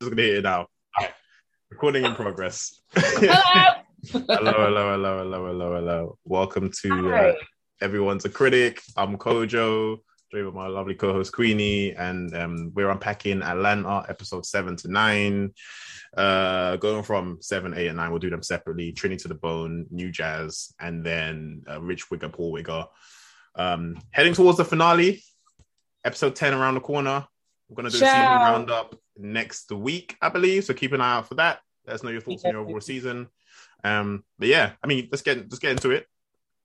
just gonna hit it now. Recording in progress. Hello. hello, hello, hello, hello, hello, hello. Welcome to uh, Everyone's a Critic. I'm Kojo, joined with my lovely co-host Queenie, and um, we're unpacking Atlanta episode seven to nine. Uh, going from seven, eight, and nine, we'll do them separately. Trinity to the Bone, New Jazz, and then uh, Rich Wigga, Poor Wigga. Um, heading towards the finale, episode 10 around the corner. We're gonna do a season roundup next week, I believe. So keep an eye out for that. Let us know your thoughts on your overall season. Um, but yeah, I mean, let's get let's get into it.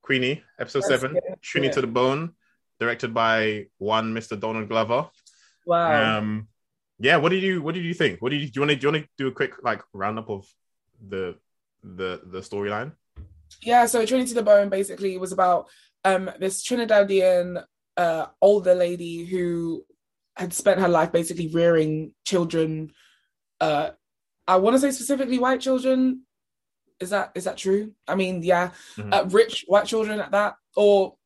Queenie, episode Let's seven, Trinity to the Bone, directed by one Mr. Donald Glover. Wow. Um, yeah, what did you what did you think? What did you do? You want to do you want to do a quick like roundup of the the the storyline? yeah, so Trinity to the Bone basically was about um this Trinidadian uh older lady who had spent her life basically rearing children uh I want to say specifically white children. Is that is that true? I mean, yeah, Mhm. uh, rich white children at that, or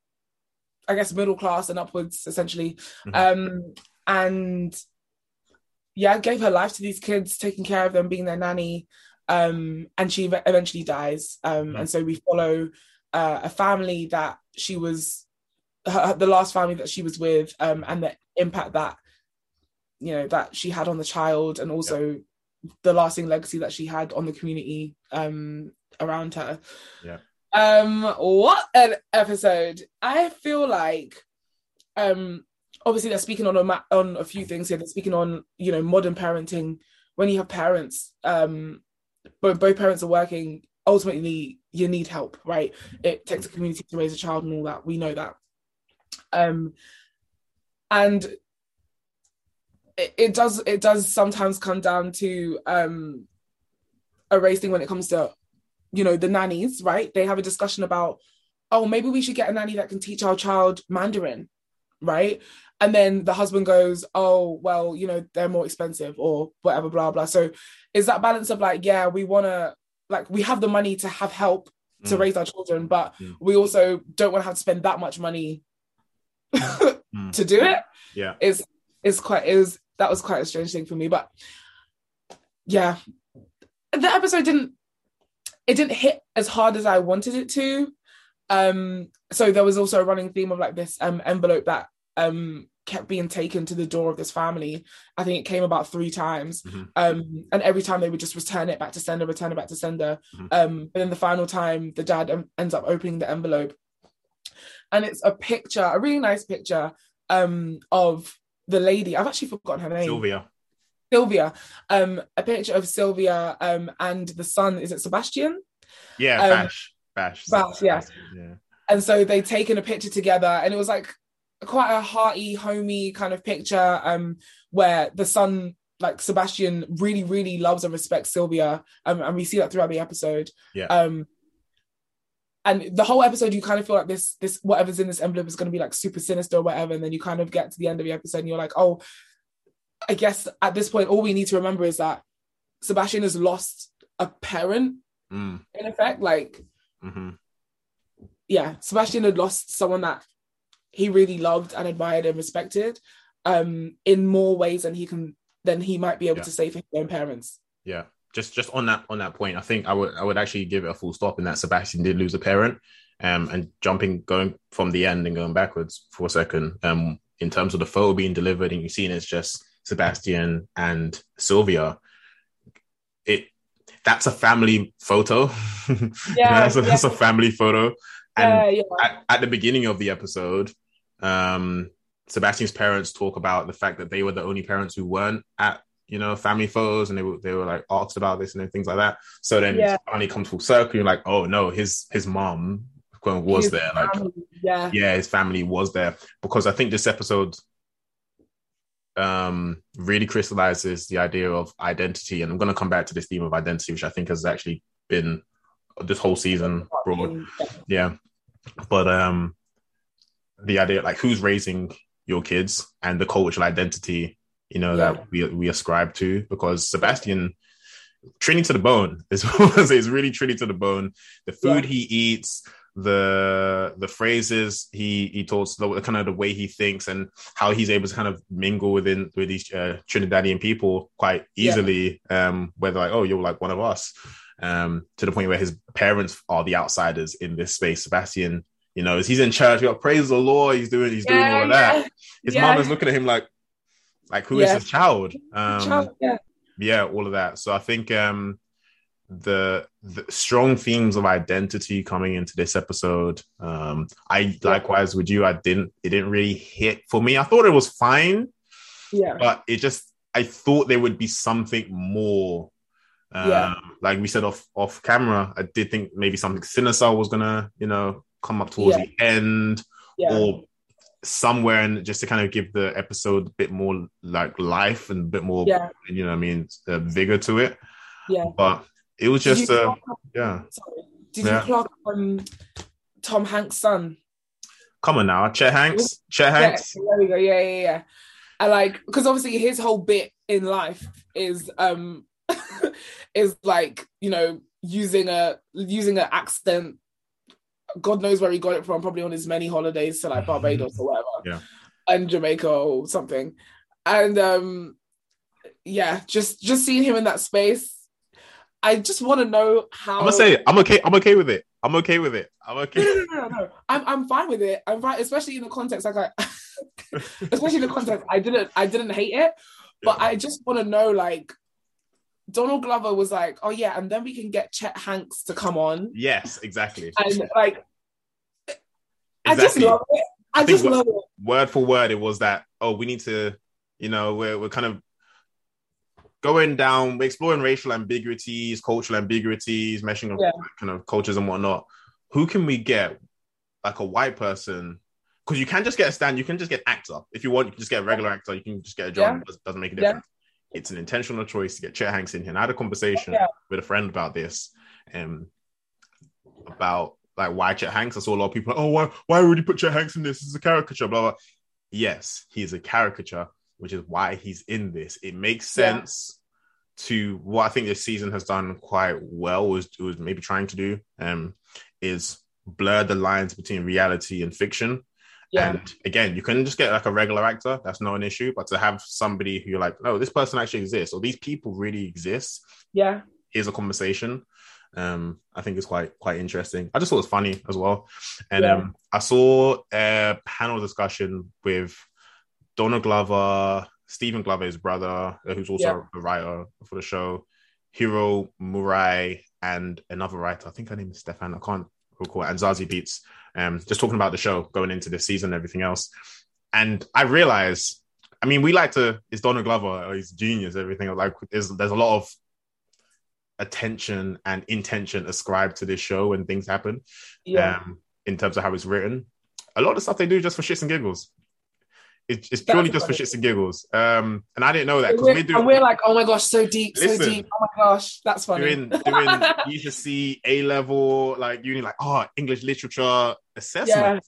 I guess middle class and upwards, essentially. Mhm. Um, and yeah, gave her life to these kids, taking care of them, being their nanny. Um, and she eventually dies. Um, Mhm. and so we follow uh, a family that she was her, the last family that she was with, um, and the impact that you know that she had on the child, and also the lasting legacy that she had on the community um, around her. Yeah. Um, what an episode! I feel like, um, obviously they're speaking on a ma- on a few things here. They're speaking on you know modern parenting. When you have parents, um, both both parents are working. Ultimately, you need help, right? It takes a community to raise a child and all that. We know that. Um, and it, it does it does sometimes come down to um a race thing when it comes to you know the nannies right they have a discussion about oh maybe we should get a nanny that can teach our child mandarin right and then the husband goes oh well you know they're more expensive or whatever blah blah so is that balance of like yeah we want to like we have the money to have help to Mm. raise our children but Mm. we also don't want to have to spend that much money Mm. to do it Yeah. it's is quite it was that was quite a strange thing for me but yeah the episode didn't it didn't hit as hard as i wanted it to. Um so there was also a running theme of like this um envelope that um kept being taken to the door of this family. I think it came about three times. Mhm. um and every time they would just return it back to sender return it back to sender. Mhm. um but then the final time the dad um, ends up opening the envelope. And it's a picture a really nice picture um of the lady i've actually forgotten her name Sylvia. sylvia um a picture of sylvia um and the son is it sebastian Yeah, Um, Bash. Bash. Bash, yeah. Yeah. and so they taken a picture together and it was like quite a hearty homey kind of picture um where the son like sebastian really really loves and respects sylvia um, and we see that throughout the episode Yeah. um and the whole episode you kind of feel like this this whatever's in this envelope is going to be like super sinister or whatever and then you kind of get to the end of the episode and you're like oh i guess at this point all we need to remember is that sebastian has lost a parent Mm. in effect like hmm yeah, Sebastian had lost someone that he really loved and admired and respected um in more ways than he can than he might be able Yeah. to say for his own parents. Yeah. Just just on that on that point, I think I would I would actually give it a full stop in that Sebastian did lose a parent. Um and jumping going from the end and going backwards for a second. Um in terms of the photo being delivered and you've seen it's just Sebastian and Sylvia. It that's a family photo. Yeah, that's, a, that's a family photo. And Yeah, yeah. at, at the beginning of the episode, um, Sebastian's parents talk about the fact that they were the only parents who weren't at you know family photos, and they were they were like asked about this and things like that. So then Yeah. it finally comes full circle. You're like, oh no, his his mom was His there. Like, yeah. yeah, his family was there because I think this episode um really crystallizes the idea of identity and i'm going to come back to this theme of identity which i think has actually been this whole season broad yeah but um the idea like who's raising your kids and the cultural identity you know Yeah. that we we ascribe to because sebastian Trinity to the bone is is really Trinity to the bone. The food he eats, the the phrases he he talks the kind of the way he thinks and how he's able to kind of mingle within with these uh, Trinidadian people quite easily. Yeah. Um, whether like oh you're like one of us, um, to the point where his parents are the outsiders in this space. Sebastian, you know, he's in church, He got praise the Lord, he's doing he's yeah, doing all of that. Yeah. His mom is looking at him like like who is this child? Um, child, yeah, yeah, all of that. So I think um the, the strong themes of identity coming into this episode. Um, I likewise with you, I didn't it didn't really hit for me. I thought it was fine, yeah, but it just I thought there would be something more. Um, yeah. like we said off off camera, I did think maybe something sinister was gonna, you know, come up towards yeah. the end, yeah. or somewhere and just to kind of give the episode a bit more like life and a bit more, yeah. you know, I mean, uh, vigor to it. Yeah. But it was just uh, yeah. Sorry. Did yeah. you clock on Tom Hanks' son? Come on now, Chet Hanks. Chet Hanks. Yeah, there we go. Yeah, yeah, yeah. And like, because obviously his whole bit in life is um is like you know using a using an accent. God knows where he got it from. Probably on his many holidays to like Barbados or whatever. Yeah. And Jamaica or something. And um yeah, just just seeing him in that space I just want to know how. I'm gonna say I'm okay. I'm okay with it. I'm okay with it. I'm okay. No, no, no, no. I'm I'm fine with it. I'm fine, especially in the context. Like I, especially in the context, I didn't I didn't hate it, but yeah. I just want to know like. Donald Glover was like, "Oh yeah," and then we can get Chet Hanks to come on. Yes, exactly. And like, exactly. I just love it. I, I just love it. Word for word, it was that. Oh, we need to, you know, we're we're kind of going down, we're exploring racial ambiguities, cultural ambiguities, meshing of yeah. kind of cultures and whatnot. Who can we get? Like a white person, because you can just get a stand. You can just get actor if you want. You can just get a regular actor. You can just get a job. Yeah. Doesn't make a difference. Yeah. It's an intentional choice to get Chet Hanks in here. And I had a conversation with a friend about this, and um, about like why Chet Hanks. I saw a lot of people like, oh, why why would you put Chet Hanks in this? It's a caricature. Blah blah. Yes, he's a caricature, which is why he's in this. It makes sense yeah. to what I think this season has done quite well was was maybe trying to do um is blur the lines between reality and fiction. Yeah. And again, you can just get like a regular actor, that's not an issue. But to have somebody who you're like, oh, this person actually exists, or these people really exist. Yeah. Is a conversation. Um, I think it's quite quite interesting. I just thought it was funny as well. And yeah. um I saw a panel discussion with Donald Glover, Stephen Glover's brother, uh, who's also yeah. a writer for the show, Hiro Murai, and another writer. I think her name is Stefan. I can't recall. And Zazie Beetz, Um, just talking about the show going into this season and everything else. And I realize, I mean, we like to. It's Donald Glover. He's genius. Everything like there's there's a lot of attention and intention ascribed to this show when things happen. Yeah. Um, in terms of how it's written, a lot of stuff they do just for shits and giggles. It's, it's purely just for shits and giggles. Um, and I didn't know that because we're, doing, and we're like, oh my gosh, so deep, listen, so deep. Oh my gosh, that's funny. Doing, doing UGC A level, like uni, like oh, English literature assessment.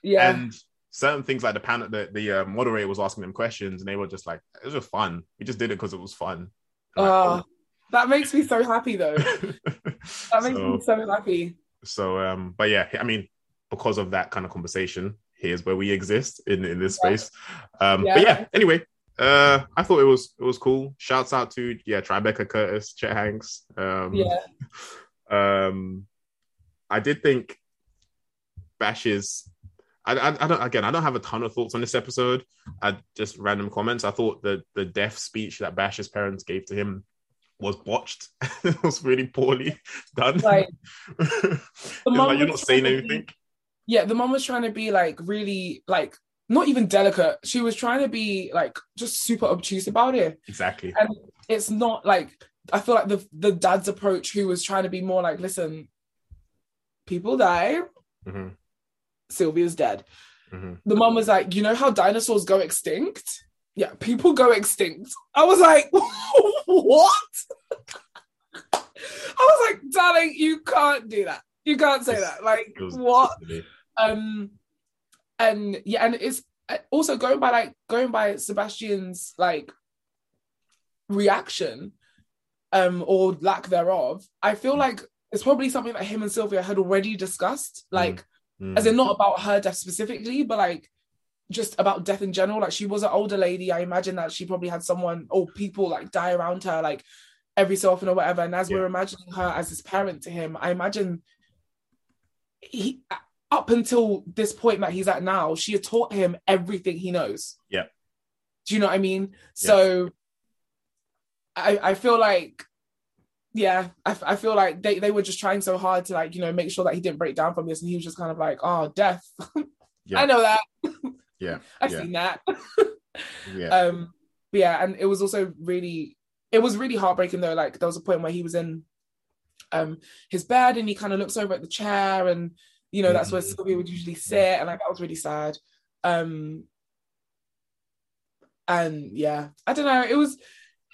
Yeah. yeah. And certain things like the panel, the, the uh, moderator was asking them questions, and they were just like, it was just fun. We just did it because it was fun. Oh, like, oh, that makes me so happy though. that makes so, me so happy. So, um, but yeah, I mean, because of that kind of conversation, here's where we exist in in this space. Um, yeah. But yeah, anyway, uh, I thought it was it was cool. Shouts out to yeah, Tribeca Curtis, Chet Hanks. Um, yeah. Um, I did think Bash's. I, I, I, don't again. I don't have a ton of thoughts on this episode. I just random comments. I thought the the death speech that Bash's parents gave to him was botched. it was really poorly done. Like, like you're not saying anything yeah, the mom was trying to be like really like not even delicate. She was trying to be like just super obtuse about it. Exactly. And it's not like I feel like the the dad's approach, who was trying to be more like, listen, people die. Mm-hmm. Sylvia's dead. Mm-hmm. The mom was like, you know how dinosaurs go extinct? Yeah, people go extinct. I was like, what? I was like, darling, you can't do that. You can't say that. Like, what? Um, and yeah, and it's uh, also going by like going by Sebastian's like reaction, um, or lack thereof. I feel like it's probably something that him and Sylvia had already discussed, like Mm. as in not about her death specifically, but like just about death in general. Like she was an older lady. I imagine that she probably had someone or people like die around her like every so often or whatever. And as Yeah. we're imagining her as his parent to him, I imagine he up until this point that he's at now, she had taught him everything he knows. Yeah. Do you know what I mean? So I I feel like yeah, I, I feel like they, they were just trying so hard to like, you know, make sure that he didn't break down from this. And he was just kind of like, oh, death. Yeah. I know that. Yeah, I've yeah. seen that. yeah, Um, but yeah, and it was also really, it was really heartbreaking though. Like there was a point where he was in um his bed and he kind of looks over at the chair and you know that's where. Sylvia would usually sit and like that was really sad. Um and yeah, I don't know. It was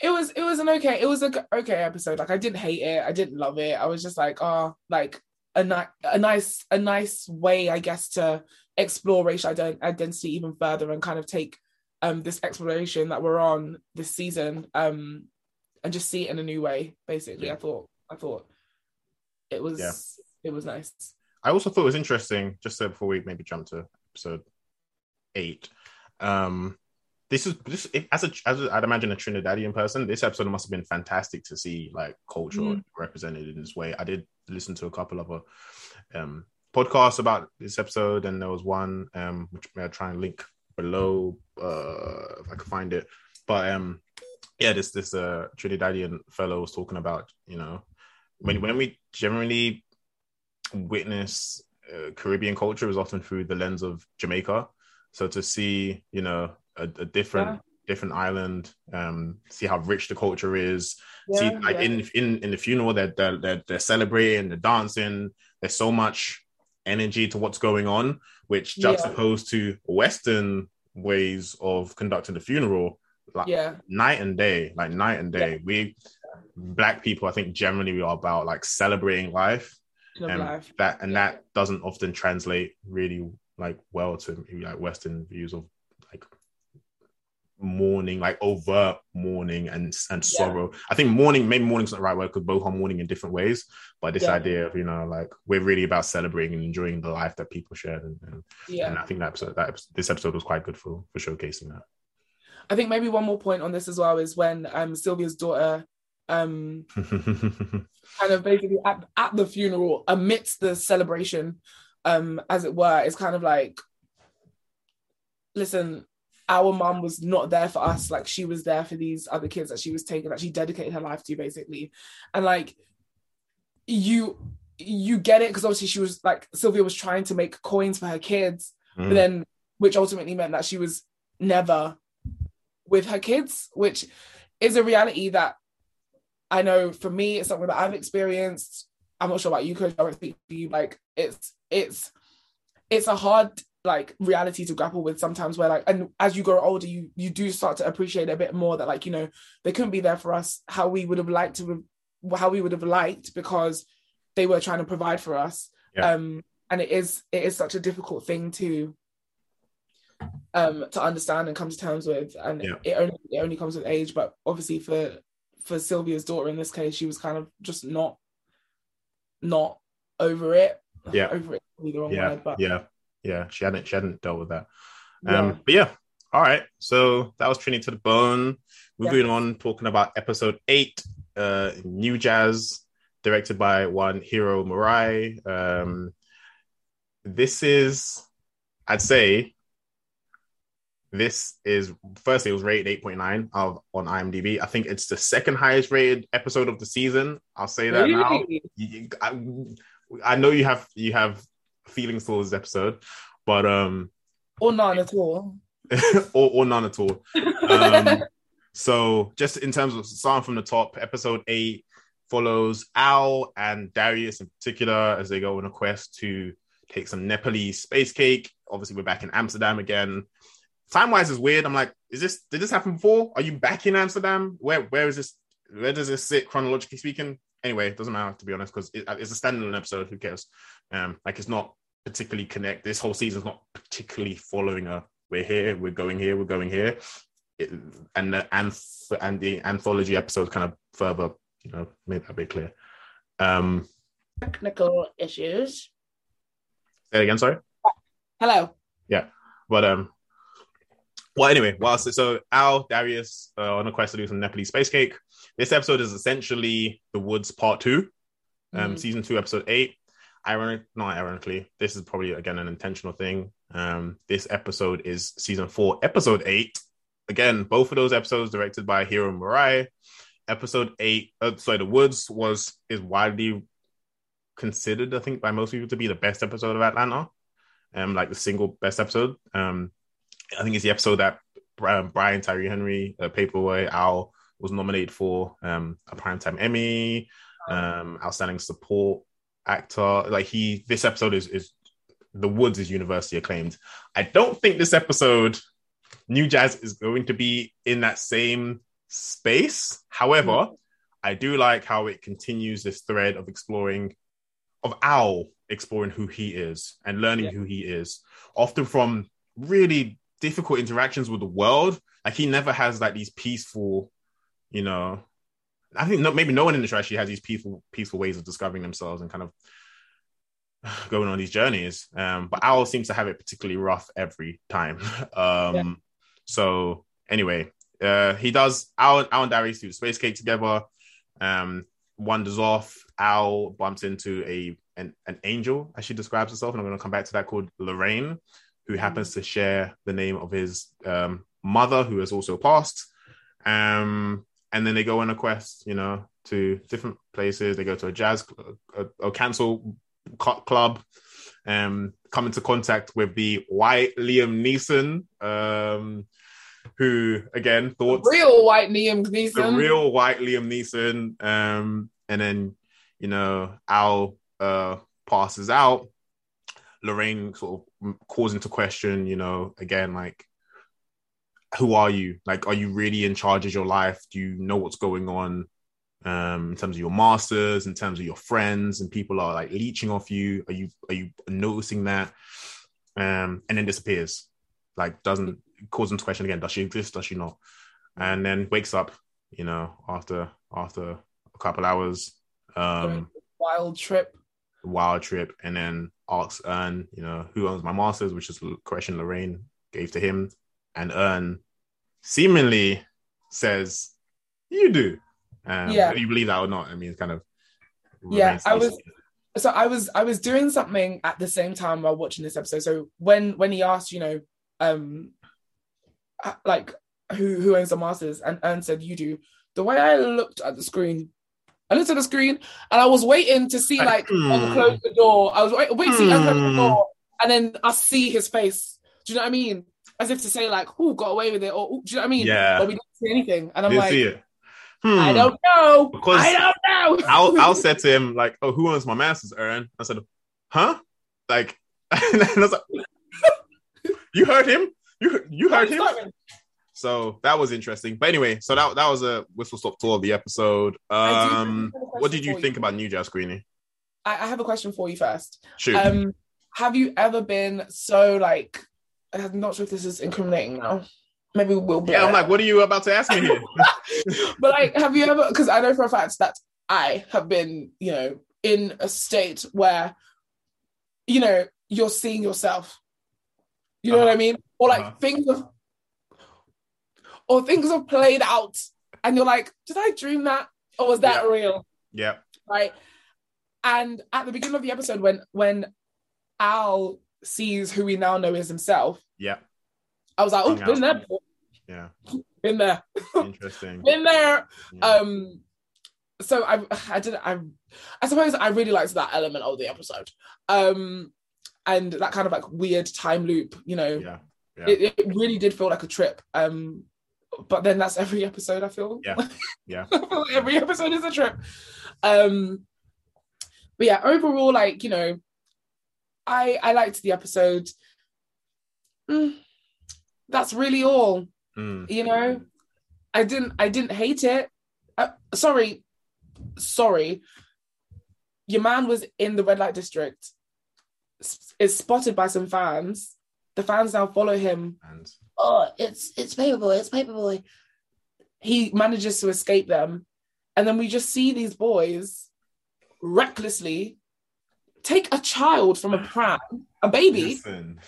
it was it was an okay it was a okay episode. Like I didn't hate it. I didn't love it. I was just like, oh, like a ni- a nice a nice way, I guess, to explore racial ident- identity even further and kind of take um this exploration that we're on this season um and just see it in a new way. Basically, Yeah. I thought I thought it was Yeah. it was nice. I also thought it was interesting. Just so before we maybe jump to episode eight, um, this is this if, as a as a, I'd imagine a Trinidadian person. This episode must have been fantastic to see like culture Mm. represented in this way. I did listen to a couple of uh, um podcasts about this episode, and there was one um which may I'll try and link below uh if I can find it. But um yeah, this this uh Trinidadian fellow was talking about you know when when we generally witness uh, Caribbean culture is often through the lens of Jamaica. So to see, you know, a, a different Yeah. different island, um, see how rich the culture is. see, like yeah. in in in the funeral, they're they're they're, they're celebrating, they're dancing. There's so much energy to what's going on, which Yeah. juxtaposed to Western ways of conducting the funeral, like Yeah, night and day, like night and day. We black people, I think generally we are about like celebrating life and that and that doesn't often translate really like well to maybe like Western views of like mourning, like overt mourning and and Yeah. sorrow. I think mourning, maybe mourning's not the right word because both are mourning in different ways. But this Yeah. idea of you know like we're really about celebrating and enjoying the life that people shared, and, and, Yeah. and I think that episode, that this episode was quite good for for showcasing that. I think maybe one more point on this as well is when um Sylvia's daughter um kind of basically at, at the funeral amidst the celebration um as it were is kind of like listen our mom was not there for us like she was there for these other kids that she was taking that she dedicated her life to basically and like you you get it because obviously she was like Sylvia was trying to make coins for her kids Mm. but then which ultimately meant that she was never with her kids which is a reality that i know for me it's something that i've experienced i'm not sure about you Kojo i won't speak for you like it's it's it's a hard like reality to grapple with sometimes where like and as you grow older you you do start to appreciate a bit more that like you know they couldn't be there for us how we would have liked to how we would have liked because they were trying to provide for us Yeah. um and it is it is such a difficult thing to um to understand and come to terms with and Yeah. it only it only comes with age but obviously for for Sylvia's daughter in this case she was kind of just not not over it Yeah. over it the wrong yeah, word but yeah, yeah. She hadn't she hadn't dealt with that. yeah. Um, but yeah, all right. So that was Trinity to the Bone. Moving on, talking about episode eight, uh, New Jazz, directed by one Hiro Murai. Um, this is, I'd say, this is firstly it was rated eight point nine of on IMDb. I think it's the second highest rated episode of the season. I'll say that now. Really? You- I, I know you have you have feelings towards this episode, but um or none at all or, or none at all. Um, so, just in terms of starting from the top, episode eight follows Al and Darius in particular as they go on a quest to take some Nepalese space cake. Obviously, we're back in Amsterdam again. Time wise is weird. I'm like, is this did this happen before? Are you back in Amsterdam? Where where is this? Where does this sit chronologically speaking? Anyway, it doesn't matter to be honest because it, it's a standalone episode. Who cares? Um, like it's not particularly connect. This whole season's not particularly following a we're here, we're going here, we're going here. It, and the anth- and the anthology episode kind of further, you know, made that bit clear. Um, technical issues. Say it again, sorry. Hello. Yeah, but um, well, anyway, well, so, so Al Darius uh, on a quest to do some Nepalese space cake. This episode is essentially the Woods Part Two, um, Mhm. season two, episode eight. Ironic, not ironically, this is probably again an intentional thing. Um, this episode is season four, episode eight. Again, both of those episodes directed by Hiro Murai. Episode eight, uh, sorry, the Woods was is widely considered, I think, by most people to be the best episode of Atlanta. Um, like the single best episode. Um, I think it's the episode that um, Brian Tyree Henry, uh, Paperboy Al, was nominated for um, a primetime Emmy, um, outstanding support actor. Like he, this episode is is the Woods is universally acclaimed. I don't think this episode, New Jazz, is going to be in that same space. However, I do like how it continues this thread of exploring, of Al exploring who he is and learning Yeah. who he is, often from really difficult interactions with the world. Like he never has like these peaceful, you know. I think no, maybe no one in the show actually has these peaceful, peaceful ways of discovering themselves and kind of going on these journeys. Um, but Al seems to have it particularly rough every time. Um, Yeah. So anyway, uh, he does. Al, Al and Darius do the space cake together. Um, wanders off. Al bumps into a an, an angel, as she describes herself, and I'm going to come back to that called Lorraine, who happens to share the name of his um, mother, who has also passed. Um, and then they go on a quest, you know, to different places. They go to a jazz, cl- a, a cancel cu- club, um, come into contact with the white Liam Neeson, um, who again thought Real white Liam Neeson, the real white Liam Neeson. Um, and then you know Al uh, passes out. Lorraine sort of calls into question, you know, again like, who are you? Like, are you really in charge of your life? Do you know what's going on? Um, in terms of your masters, in terms of your friends, and people are like leeching off you. Are you are you noticing that? Um, and then disappears. Like doesn't calls into question again. Does she exist? Does she not? And then wakes up you know, after after a couple hours, um, Wild trip. Wild trip, and then asks Earn, you know, who owns my masters, which is the question Lorraine gave to him, and Earn seemingly says, "You do." Um, Yeah. whether you believe that or not, I mean, it's kind of Yeah, I was- so I was I was doing something at the same time while watching this episode. So when when he asked, you know, um, like who who owns the masters, and Earn said you do. The way I looked at the screen, I looked at the screen, and I was waiting to see like Like, hmm. Close the door. I was wait, waiting to see Earn close the Hmm. door, and then I see his face. Do you know what I mean? As if to say like, who got away with it, or do you know what I mean? Yeah. But we didn't see anything, and I'm Didn't like, see it. I Hmm. don't know. Because I don't know. Al, Al said to him, like, oh, who owns my masters, Earn? I said, huh? Like, and I was like, you heard him? You you heard him? So that was interesting. But anyway, so that that was a whistle stop tour of the episode. Um, what did you think about New Jazz Queenie? I, I have a question for you first. Shoot. Um, have you ever been so like? I'm not sure if this is incriminating now. Maybe we'll. yeah, I'm like, what are you about to ask me here? but like, have you ever? Because I know for a fact that I have been, you know, in a state where, you know, you're seeing yourself. You know what I Uh-huh. mean? Or like Uh-huh. things have, or things have played out, and you're like, did I dream that, or was that Yeah. real? yeah, right? And at the beginning of the episode, when when Al sees who we now know is himself, yeah, I was like, "Oh, been there, yeah. been there, Interesting. been there." Yeah. Um, so I, I did, I, I suppose I really liked that element of the episode, um, and that kind of like weird time loop. You know, yeah, yeah. it, it really did feel like a trip. Um, but then that's every episode. I feel. Yeah. Yeah. Feel like every episode is a trip. Um, but yeah, overall, like you know, I I liked the episode. Mm, that's really all. Mm. You know, I didn't I didn't hate it. Uh, sorry, sorry. Your man was in the red light district. Is spotted by some fans. The fans now follow him And oh, it's it's Paperboy, it's Paperboy. He manages to escape them, and then we just see these boys recklessly take a child from a pram, a baby, Listen.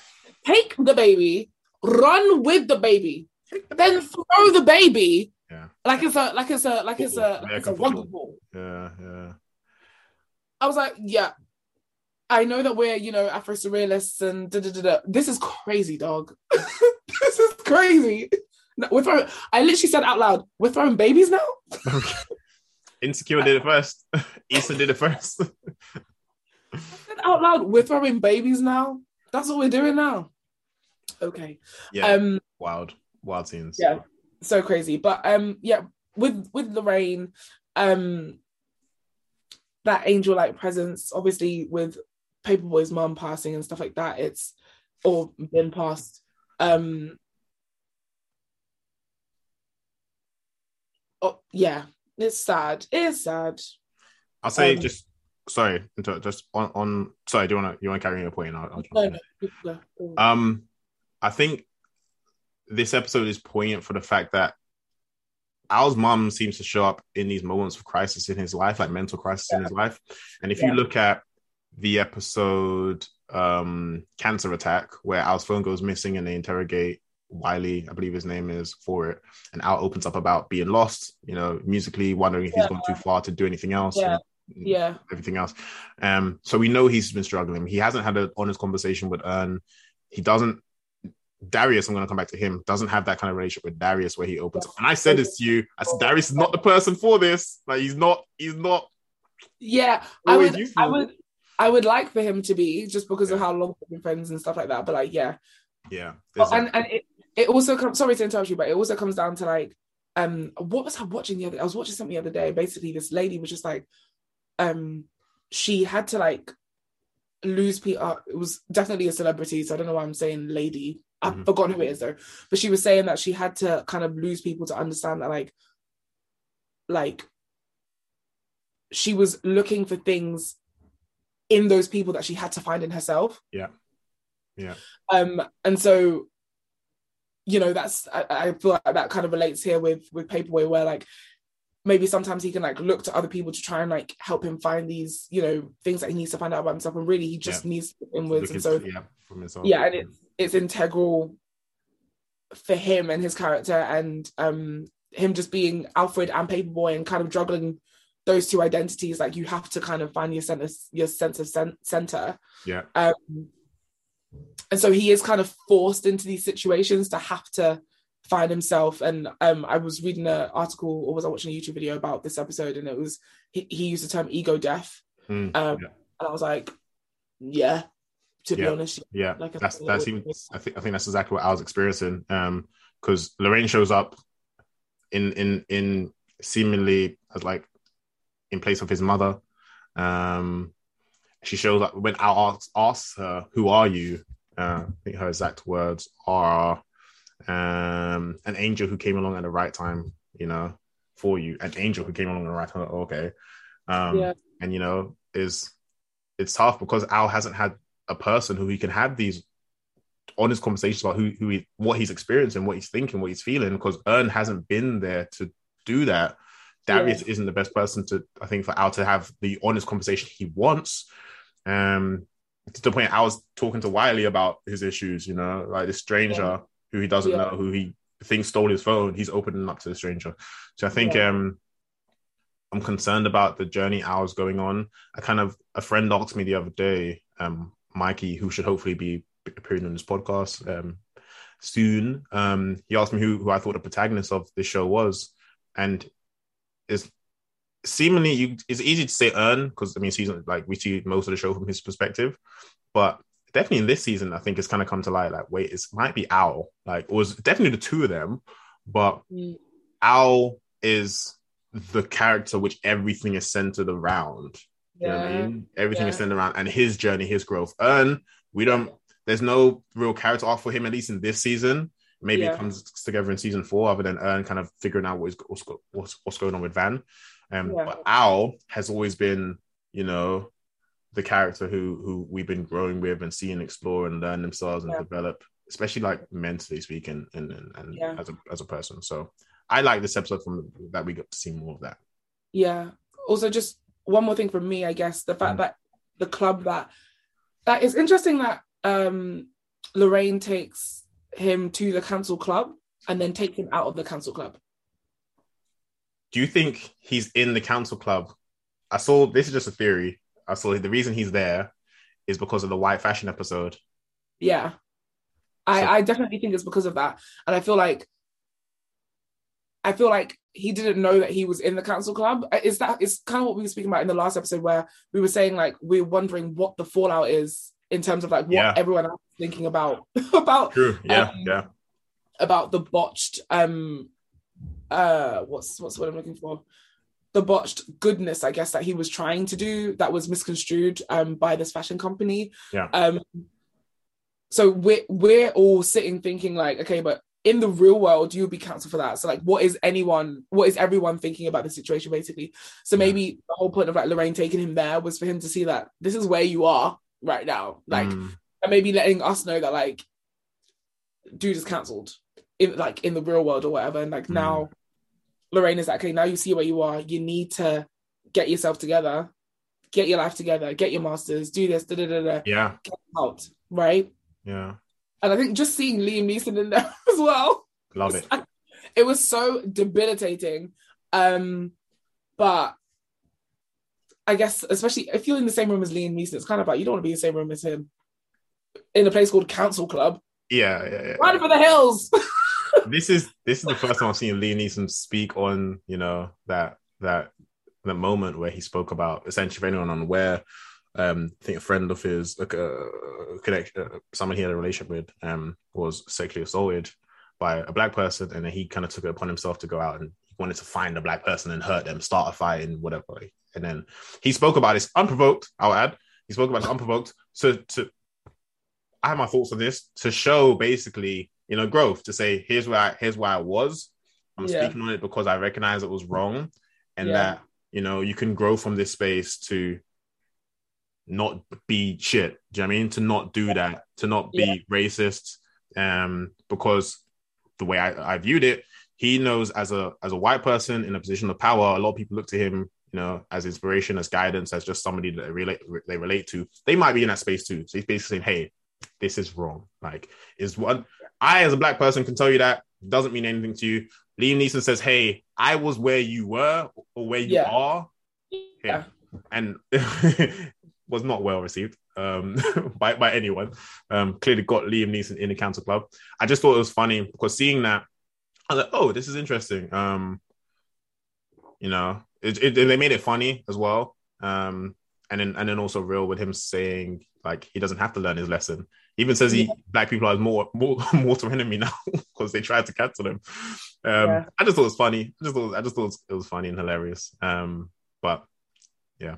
take the baby, run with the baby, then throw the baby Yeah. like it's a like it's a like it's a like it's a rugby ball. Yeah, yeah. I was like, yeah. I know that we're, you know, Afro surrealists and da da da da. This is crazy, dog. this is crazy. No, we're throwing, I literally said out loud, we're throwing babies now? Insecure did it first. Issa did it first. I said out loud, we're throwing babies now? That's what we're doing now. Okay. yeah. Um, wild. Wild scenes. yeah. so crazy. But um, yeah, with with Lorraine, um, that angel-like presence, obviously with Paperboy's mom passing and stuff like that, it's or been passed. Um, oh yeah, it's sad. It's sad. I'll say Um, just sorry, just on, on sorry, do you wanna you wanna carry your point? I'll, I'll No, no, you go. Go. Um, I think this episode is poignant for the fact that Al's mom seems to show up in these moments of crisis in his life, like mental crisis in his life. And if Yeah. you look at the episode um Cancer Attack, where Al's phone goes missing and they interrogate Wiley, I believe his name is for it, and Al opens up about being lost, you know, musically wondering if he's gone too far to do anything else. Yeah. yeah, everything else. Um, so we know he's been struggling. He hasn't had an honest conversation with Earn. He doesn't. Darius, I'm going to come back to him. Doesn't have that kind of relationship with Darius where he opens up. And I said this to you. I said Darius is not the person for this. Like he's not. He's not. yeah. I would, I would, I would like for him to be just because of how long we've been friends and stuff like that. But like, yeah, Yeah. And and it, it also comes sorry to interrupt you but it also comes down to like um what was i watching the other i was watching something the other day basically this lady was just like um she had to like lose people it was definitely a celebrity so i don't know why i'm saying lady i've Mhm. forgotten who it is though but she was saying that she had to kind of lose people to understand that like like she was looking for things in those people that she had to find in herself Yeah. Yeah. um and so you know that's I, I feel like that kind of relates here with with paperboy where like maybe sometimes he can like look to other people to try and like help him find these you know things that he needs to find out about himself and really he just needs to look inwards and so yeah, from himself. yeah and it's it's integral for him and his character and um him just being alfred and paperboy and kind of juggling those two identities like you have to kind of find your center your sense of cen- center Yeah. um and so he is kind of forced into these situations to have to find himself and um i was reading an article or was i watching a youtube video about this episode and it was he, he used the term ego death Mm, um yeah. and i was like yeah to be honest Yeah, Like I that's said, that's even. I think I think that's exactly what I was experiencing. Um, because Lorraine shows up in in in seemingly as like in place of his mother. Um, she shows up when Al asks, asks her, "Who are you?" Uh, I think her exact words are, um, "An angel who came along at the right time." You know, for you, an angel who came along at the right time. Okay, um, Yeah. and you know, is it's tough because Al hasn't had a person who he can have these honest conversations about who who he, what he's experiencing, what he's thinking, what he's feeling. Because Earn hasn't been there to do that. Darius isn't the best person to, I think, for Al to have the honest conversation he wants. Um, to the point, I was talking to Wiley about his issues. You know, like this stranger Yeah. who he doesn't Yeah. know, who he thinks stole his phone. He's opening up to the stranger. So I think Yeah. um, I'm concerned about the journey Al's going on. I kind of a friend asked me the other day, um, Mikey, who should hopefully be appearing on this podcast um, soon. Um, he asked me who who I thought the protagonist of this show was, and is seemingly you, it's easy to say Earn because I mean season like we see most of the show from his perspective, but definitely in this season I think it's kind of come to light like wait it might be Al like it was definitely the two of them, but Mm. Al is the character which everything is centered around. You know what I mean? Everything is centered around and his journey, his growth. Earn, we don't. There's no real character arc for him at least in this season. Maybe Yeah. it comes together in season four, other than Earn kind of figuring out what is, what's, what's what's going on with Van. Um, Yeah. But Al has always been, you know, the character who who we've been growing with and seeing explore and learn themselves and Yeah. develop, especially like mentally speaking and and, and Yeah. as a as a person. So I like this episode from that we got to see more of that. Yeah. Also, just one more thing from me, I guess the fact Mm. that the club that that is interesting that um Lorraine takes him to the cancel club and then take him out of the cancel club. Do you think he's in the council club? I saw this is just a theory. I saw the reason he's there is because of the white fashion episode. Yeah. I, so, I definitely think it's because of that. And I feel like I feel like he didn't know that he was in the council club. Uh, is that is kind of what we were speaking about in the last episode where we were saying like we're wondering what the fallout is in terms of like what yeah. everyone else is thinking about about True. yeah um, yeah. about the botched um uh what's what's what I'm looking for? The botched goodness I guess that he was trying to do that was misconstrued um by this fashion company. Yeah. Um so we're we're all sitting thinking like okay but in the real world you would be cancelled for that. So like what is anyone what is everyone thinking about the situation basically? So maybe yeah. the whole point of like lorraine taking him there was for him to see that this is where you are right now like mm. and maybe letting us know that like dude is cancelled in like in the real world or whatever and like mm. now lorraine is like okay now you see where you are you need to get yourself together get your life together get your masters do this da, da, da, da, yeah get out right yeah and I think just seeing Liam Neeson in there as well. Love it. It was so debilitating. Um, but I guess especially if you're in the same room as Liam Neeson, it's kind of like you don't want to be in the same room as him. In a place called Council Club. Yeah, yeah, yeah. Run for the hills. this is this is the first time I've seen Liam Neeson speak on, you know, that that that moment where he spoke about essentially for anyone unaware, um, I think a friend of his, like a uh, connection, uh, someone he had a relationship with, um, was sexually assaulted by a black person, and then he kind of took it upon himself to go out and he wanted to find a black person and hurt them, start a fight, and whatever. And then he spoke about this unprovoked. I'll add, he spoke about it unprovoked. So to, I have my thoughts on this to show basically, you know, growth. To say here's where I, here's where I was. I'm yeah. speaking on it because I recognize it was wrong, and yeah. that you know you can grow from this space to not be shit. Do you know I mean? To not do that, to not be yeah. racist. Um, because the way I, I viewed it, he knows as a as a white person in a position of power, a lot of people look to him, you know, as inspiration, as guidance, as just somebody that they relate they relate to. They might be in that space too. So he's basically saying, Hey, this is wrong. Like, is one I as a black person can tell you that doesn't mean anything to you. Liam Neeson says, Hey, I was where you were or where you yeah. are. Yeah. And was not well received um, by by anyone. Um, clearly got Liam Neeson in the Council Club. I just thought it was funny because seeing that, I was like, oh, this is interesting. Um, you know, it, it, they made it funny as well. Um, and then and then also real with him saying like he doesn't have to learn his lesson. He even says he yeah. black people are more more mortal enemy now because they tried to cancel him. Um, yeah. I just thought it was funny. I just thought I just thought it was, funny and hilarious. Um, but yeah,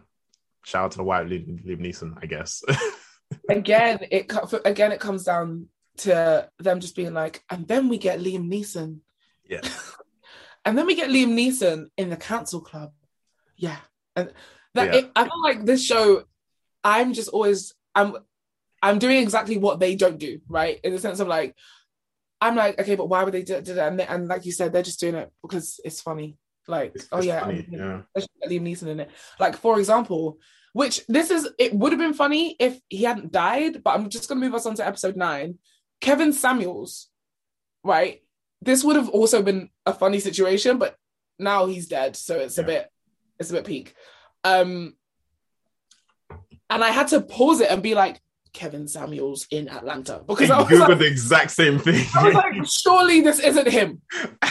shout out to the white Liam, Liam Neeson, I guess. again, it again it comes down to them just being like, and then we get Liam Neeson. Yeah. And then we get Liam Neeson in the Council Club. Yeah, and that yeah. It, I feel like this show. I'm just always I'm I'm doing exactly what they don't do, right? In the sense of like, I'm like, okay, but why would they do, that? And, they, and like you said, they're just doing it because it's funny. Like, it's, oh it's yeah, funny, yeah. Liam Neeson in it. Like, for example, which this is it would have been funny if he hadn't died, but I'm just gonna move us on to episode nine. Kevin Samuels, right? This would have also been a funny situation, but now he's dead, so it's yeah. a bit it's a bit peak. Um and I had to pause it and be like, Kevin Samuels in Atlanta because I googled like, the exact same thing. I was like, surely this isn't him.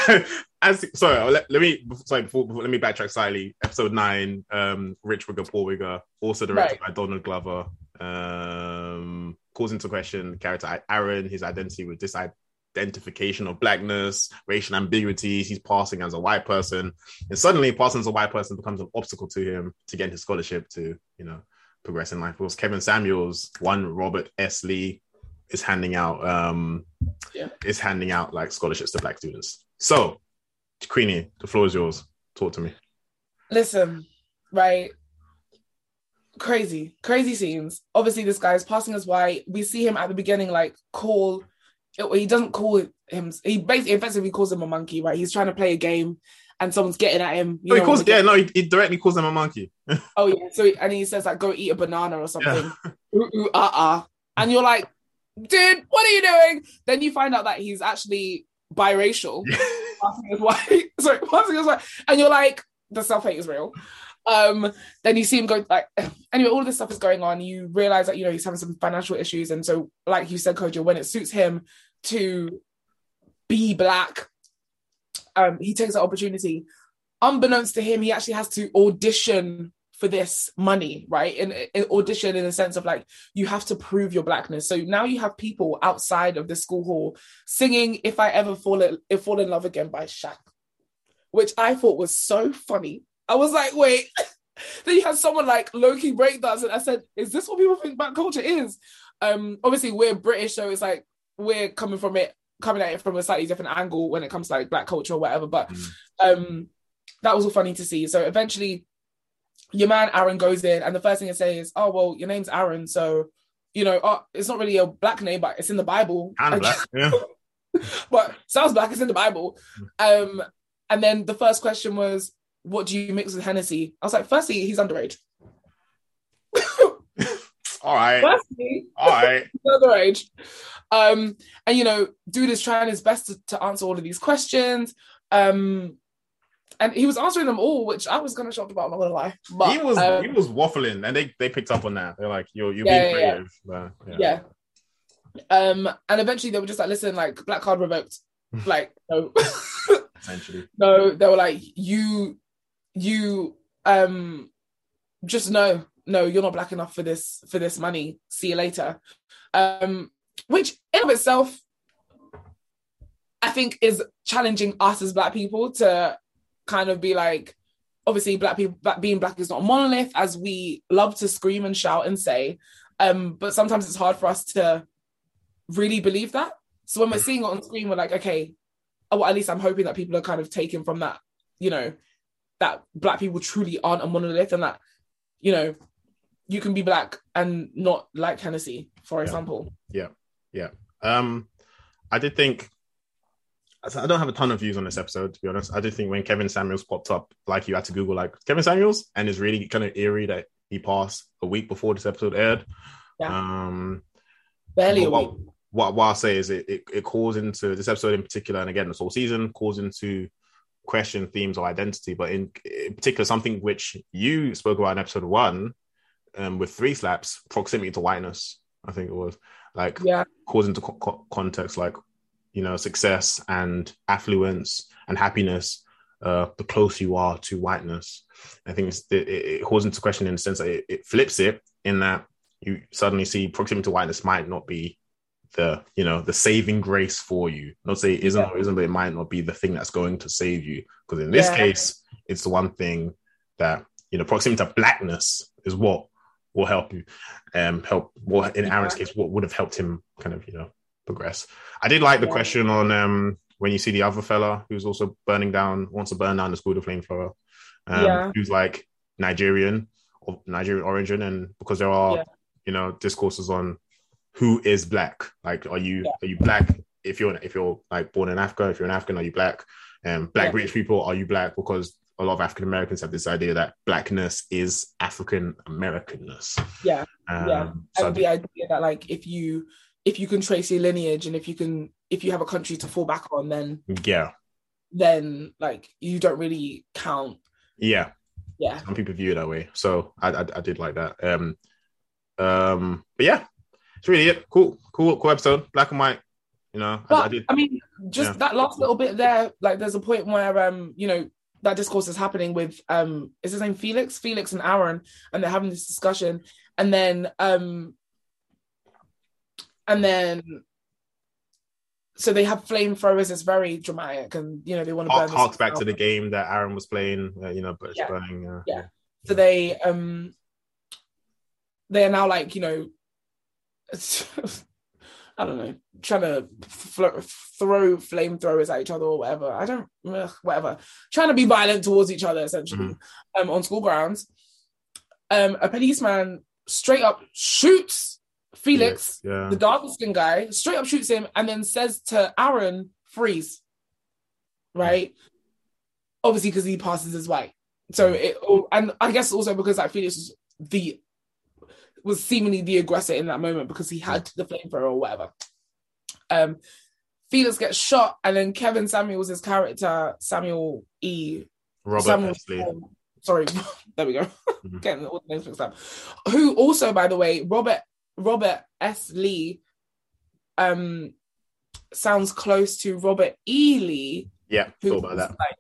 As sorry, let, let me sorry before, before, let me backtrack slightly. Episode nine, um, Rich Wigga, Poor Wigga, also directed right. by Donald Glover, um, calls into question character Aaron, his identity with disidentification of blackness, racial ambiguities. He's passing as a white person, and suddenly passing as a white person becomes an obstacle to him to get his scholarship to you know progress in life. Was Kevin Samuels, one Robert S. Lee, is handing out um yeah. is handing out like scholarships to black students. So, Queenie, the floor is yours. Talk to me. Listen, right. Crazy, crazy scenes. Obviously, this guy is passing as white. We see him at the beginning, like call. He doesn't call him. He basically, effectively calls him a monkey, right? He's trying to play a game, and someone's getting at him. You oh, he calls yeah, no, he, he, directly calls him a monkey. oh yeah, so and he says like, "Go eat a banana or something." Yeah. ooh, ooh, uh, uh, and you're like, dude, what are you doing? Then you find out that he's actually biracial. white. Sorry, white. And you're like, the self hate is real. Um, then you see him go like anyway, all of this stuff is going on. You realize that you know he's having some financial issues, and so like you said, Kojo, when it suits him to be black, um, he takes that opportunity. Unbeknownst to him, he actually has to audition for this money, right? In audition in the sense of like you have to prove your blackness. So now you have people outside of the school hall singing "If I Ever Fall in, Fall in Love Again" by Shaq, which I thought was so funny. I was like, wait. then you had someone like Loki breakdance, and I said, "Is this what people think black culture is?" Um, obviously we're British, so it's like we're coming from it, coming at it from a slightly different angle when it comes to like black culture or whatever. But mm. um, that was all funny to see. So eventually, your man Aaron goes in, and the first thing he says is, "Oh well, your name's Aaron, so you know, uh, it's not really a black name, but it's in the Bible." Of black, yeah. but sounds black. It's in the Bible. Um, and then the first question was, "What do you mix with Hennessy?" I was like, "Firstly, he's underage." all right. Firstly, all right. underage. Um, and you know, dude is trying his best to, to answer all of these questions. Um, and he was answering them all, which I was kind of shocked about. I'm not gonna lie, but he was um, he was waffling, and they they picked up on that. They're like, "You're you're yeah, being creative." Yeah. But, yeah. yeah. Um, and eventually they were just like, "Listen, like black card revoked." like no, essentially, no. They were like, "You, you, um, just no, no, you're not black enough for this for this money. See you later." Um, which in of itself I think is challenging us as black people to kind of be like, obviously, black people black, being black is not a monolith, as we love to scream and shout and say. Um, but sometimes it's hard for us to really believe that. So when we're seeing it on screen, we're like, okay, well, at least I'm hoping that people are kind of taken from that, you know, that black people truly aren't a monolith and that, you know, you can be black and not like Hennessy, for yeah. example. Yeah, yeah. Um, I did think I don't have a ton of views on this episode, to be honest. I did think when Kevin Samuels popped up, like you had to Google like Kevin Samuels, and it's really kind of eerie that he passed a week before this episode aired. Yeah. Um, Barely a week. What, what, I'll say is it, it, it calls into this episode in particular, and again, this whole season calls into question themes of identity, but in, in particular, something which you spoke about in episode one um, with three slaps, proximity to whiteness. I think it was like yeah. calls into co- co- context like you know success and affluence and happiness uh, the closer you are to whiteness. I think it, it, calls into question in the sense that it, it, flips it in that you suddenly see proximity to whiteness might not be the you know the saving grace for you. Not say it isn't yeah. or isn't, but it might not be the thing that's going to save you. Because in this yeah. case, it's the one thing that you know proximity to blackness is what will help you. Um, help. Well, in Aaron's case, what would have helped him kind of you know progress. I did like the yeah. question on um, when you see the other fella who's also burning down, wants to burn down the school to flamethrower, um, yeah. who's like Nigerian or Nigerian origin, and because there are you know discourses on who is black, like are you are you black if you're if you're like born in Africa, if you're an African, are you black? And um, black British people, are you black? Because a lot of African Americans have this idea that blackness is African Americanness. Yeah, um, yeah, and the idea that like if you if you can trace your lineage and if you can if you have a country to fall back on then yeah. then like you don't really count. Yeah. Yeah. Some people view it that way. So i i, I did like that. Um um but yeah it's really it cool cool cool episode black and white you know but, I, I, did, I mean just yeah. that last little bit there like there's a point where um you know that discourse is happening with um is his name felix felix and aaron and they're having this discussion and then um and then so they have flamethrowers. It's very dramatic, and you know they want to burn. Harks back to the game that Aaron was playing. Uh, you know, but yeah. burning. Uh, yeah. So they um they are now like you know, I don't know, trying to fl- throw flamethrowers at each other or whatever. I don't ugh, whatever. Trying to be violent towards each other essentially mm-hmm. um on school grounds. Um, a policeman straight up shoots Felix, yeah. the dark skinned guy, straight up shoots him and then says to Aaron, freeze. Right? obviously because he passes his way. So it, and I guess also because like Felix was the was seemingly the aggressor in that moment because he had the flamethrower or whatever. Um, Felix gets shot, and then Kevin Samuels, his character Samuel E. Robert Samuel, Esley. sorry, there we go. Mhm. Getting all the names mixed up. Who also, by the way, Robert Robert S. Lee, um, sounds close to Robert E. Lee, Yeah, who thought about that. like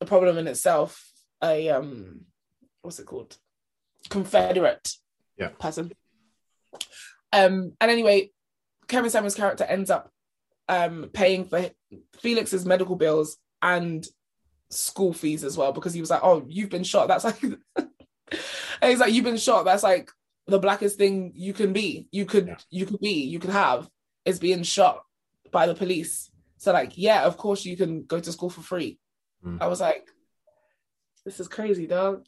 a problem in itself. A um, what's it called? Confederate Yeah. person. Um, and anyway, Kevin Samuels' character ends up um paying for Felix's medical bills and school fees as well because he was like, "Oh, you've been shot." That's like, and he's like, "You've been shot." That's like the blackest thing you can be. You could, Yeah. you could be, you could have is being shot by the police. So like, yeah, of course you can go to school for free. Mm. I was like, this is crazy, dog.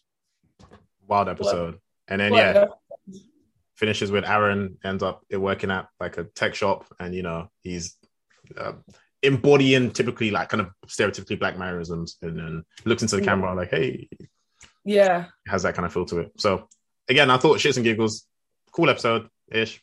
Wild episode. And then yeah, finishes with Aaron ends up working at like a tech shop, and you know he's uh, embodying typically like kind of stereotypically black mannerisms, and then looks into the camera like, "Hey," yeah, has that kind of feel to it. So again, I thought shits and giggles, cool episode ish.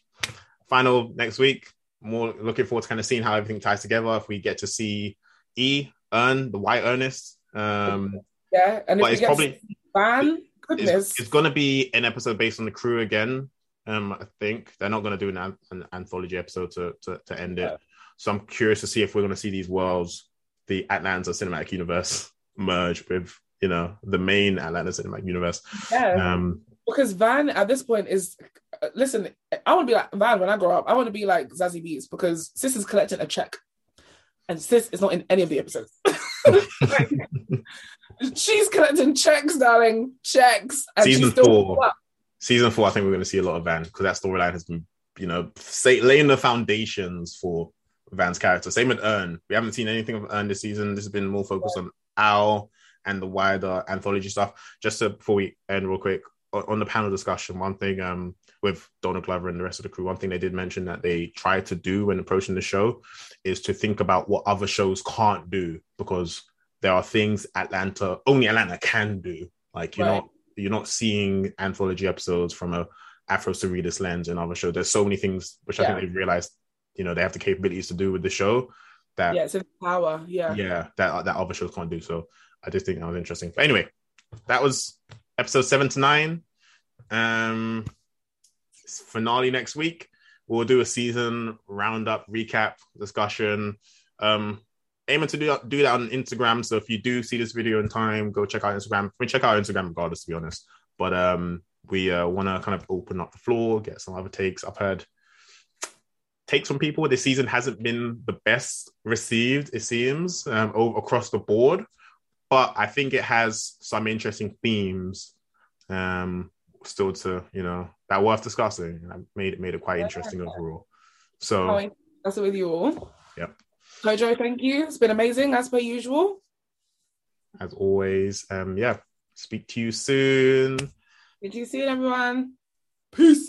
Final next week. More looking forward to kind of seeing how everything ties together. If we get to see E earn the white Ernest, um, yeah. And if but we it's probably ban, goodness, it's, it's going to be an episode based on the crew again. Um, I think they're not going to do an, an, an anthology episode to, to to end it. Yeah. So I'm curious to see if we're going to see these worlds, the Atlanta Cinematic Universe, merge with you know the main Atlanta Cinematic Universe. yeah. Um, because Van at this point is listen. I want to be like Van when I grow up. I want to be like Zazie Beetz because Sis is collecting a check, and Sis is not in any of the episodes. Like, she's collecting checks, darling, checks, and Season four. season four, I think we're going to see a lot of Van because that storyline has been, you know, say, laying the foundations for Van's character. Same with Earn. We haven't seen anything of Earn this season. This has been more focused on Al and the wider anthology stuff. Just to, before we end, real quick, on, the panel discussion, one thing um, with Donald Glover and the rest of the crew, one thing they did mention that they tried to do when approaching the show is to think about what other shows can't do because there are things Atlanta only Atlanta can do. Like you're Right. not you're not seeing anthology episodes from a Afro surrealist lens and other shows. There's so many things which I think they've realized, you know, they have the capabilities to do with the show that Yeah, it's a power. Yeah. yeah, that that other shows can't do. So I just think that was interesting. But anyway, that was episode seven to nine. Um finale next week. We'll do a season roundup recap discussion. Um aiming to do, do that on Instagram. So if you do see this video in time, go check out Instagram. We check out Instagram regardless, to be honest. But um we uh, want to kind of open up the floor, get some other takes. I've heard takes from people. This season hasn't been the best received, it seems, um, over, across the board. But I think it has some interesting themes um, still to, you know, that worth discussing. And I made it made it quite interesting overall. So that's it with you all. Yep. Kojo, thank you. It's been amazing as per usual. as always, um, yeah, speak to you soon. Did you see it, everyone? Peace.